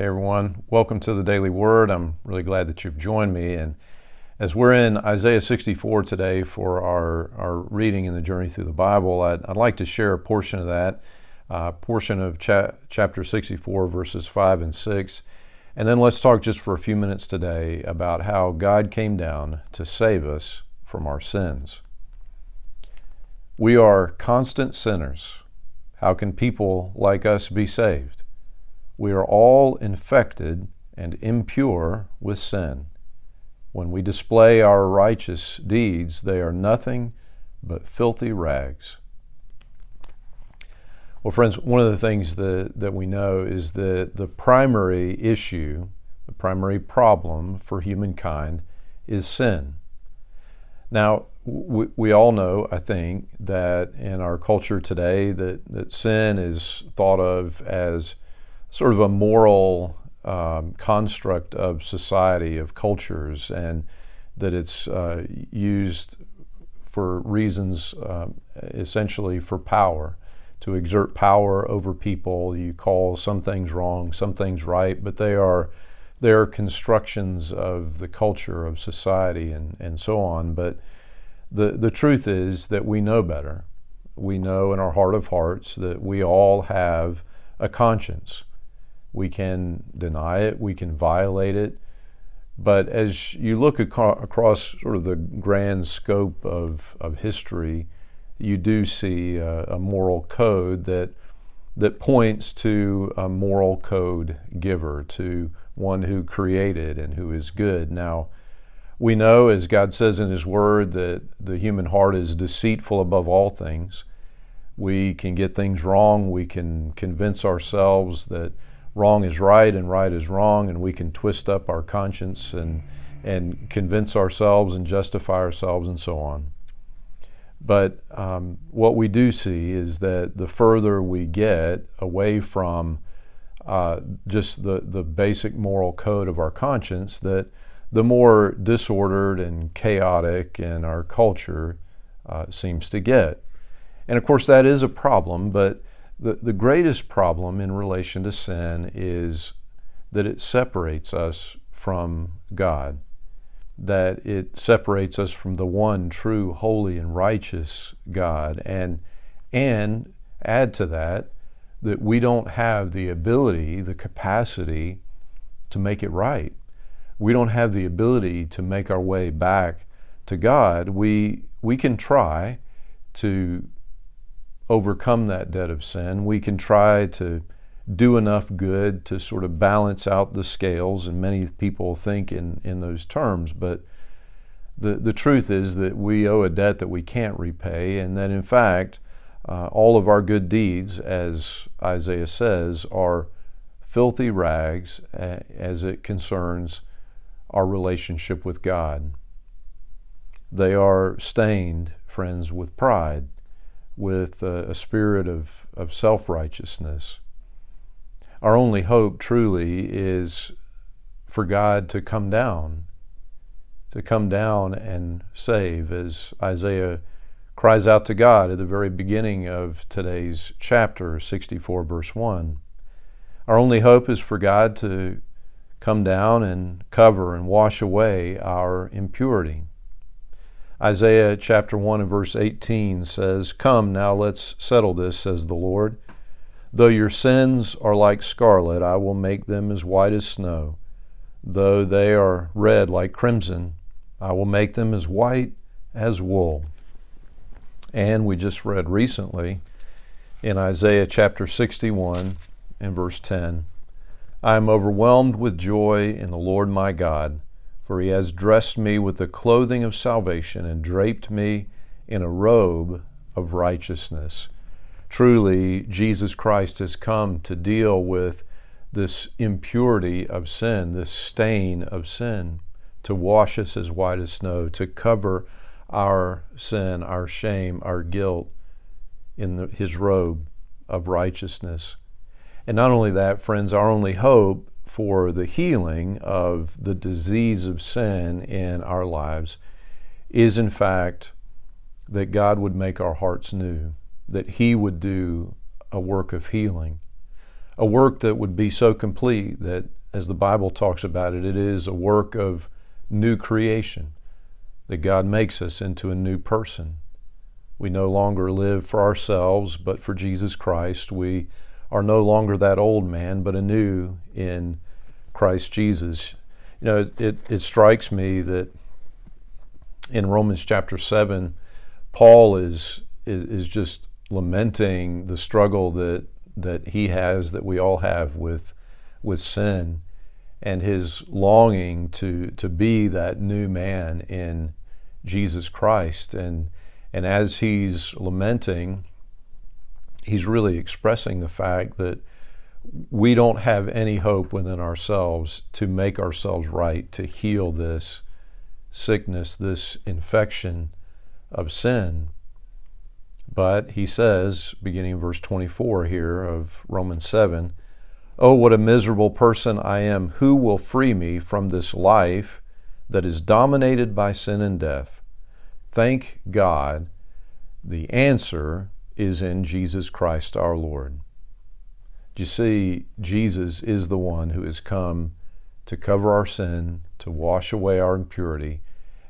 Hey everyone, welcome to the Daily Word. I'm really glad that you've joined me. And as we're in Isaiah 64 today for our, our reading in the journey through the Bible, I'd, I'd like to share a portion of that, uh, portion of cha- chapter 64, verses 5 and 6. And then let's talk just for a few minutes today about how God came down to save us from our sins. We are constant sinners. How can people like us be saved? We are all infected and impure with sin. When we display our righteous deeds, they are nothing but filthy rags. Well, friends, one of the things that, that we know is that the primary issue, the primary problem for humankind is sin. Now, we, we all know, I think, that in our culture today that, that sin is thought of as sort of a moral um, construct of society, of cultures, and that it's uh, used for reasons uh, essentially for power, to exert power over people. You call some things wrong, some things right, but they are they are constructions of the culture of society and, and so on. But the, the truth is that we know better. We know in our heart of hearts that we all have a conscience we can deny it, we can violate it. But as you look ac- across sort of the grand scope of, of history, you do see a, a moral code that, that points to a moral code giver, to one who created and who is good. Now, we know, as God says in His Word, that the human heart is deceitful above all things. We can get things wrong. We can convince ourselves that wrong is right and right is wrong, and we can twist up our conscience and, and convince ourselves and justify ourselves and so on. But um, what we do see is that the further we get away from uh, just the, the basic moral code of our conscience, that the more disordered and chaotic in our culture uh, seems to get. And of course, that is a problem, but the, the greatest problem in relation to sin is that it separates us from God, that it separates us from the one true, holy, and righteous God, and, and add to that, that we don't have the ability, the capacity to make it right. We don't have the ability to make our way back to God. We, we can try to overcome that debt of sin. We can try to do enough good to sort of balance out the scales, and many people think in, in those terms, but the, the truth is that we owe a debt that we can't repay, and that in fact, uh, all of our good deeds, as Isaiah says, are filthy rags as it concerns our relationship with God. They are stained, friends, with pride with a, a spirit of, of self righteousness. Our only hope truly is for God to come down, to come down and save, as Isaiah cries out to God at the very beginning of today's chapter, 64, verse 1. Our only hope is for God to come down and cover and wash away our impurity. Isaiah chapter 1 and verse 18 says, Come now, let's settle this, says the Lord. Though your sins are like scarlet, I will make them as white as snow. Though they are red like crimson, I will make them as white as wool. And we just read recently in Isaiah chapter 61 and verse 10 I am overwhelmed with joy in the Lord my God for he has dressed me with the clothing of salvation and draped me in a robe of righteousness. Truly, Jesus Christ has come to deal with this impurity of sin, this stain of sin, to wash us as white as snow, to cover our sin, our shame, our guilt in the, his robe of righteousness. And not only that, friends, our only hope for the healing of the disease of sin in our lives is, in fact, that God would make our hearts new, that He would do a work of healing, a work that would be so complete that, as the Bible talks about it, it is a work of new creation, that God makes us into a new person. We no longer live for ourselves, but for Jesus Christ. We are no longer that old man, but anew in Christ Jesus. You know, it, it strikes me that in Romans chapter 7, Paul is, is, is just lamenting the struggle that, that he has, that we all have with, with sin, and his longing to, to be that new man in Jesus Christ. And, and as he's lamenting, he's really expressing the fact that we don't have any hope within ourselves to make ourselves right, to heal this sickness, this infection of sin. But he says, beginning in verse 24 here of Romans 7, Oh, what a miserable person I am! Who will free me from this life that is dominated by sin and death? Thank God, the answer is in Jesus Christ our Lord. You see, Jesus is the one who has come to cover our sin, to wash away our impurity,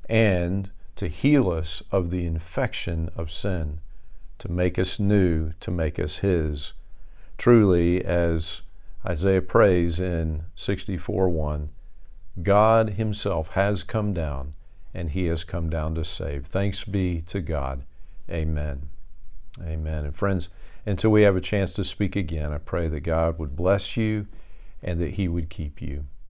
and to heal us of the infection of sin, to make us new, to make us His. Truly, as Isaiah prays in 64 1, God Himself has come down, and He has come down to save. Thanks be to God. Amen. Amen. And friends, until we have a chance to speak again, I pray that God would bless you and that He would keep you.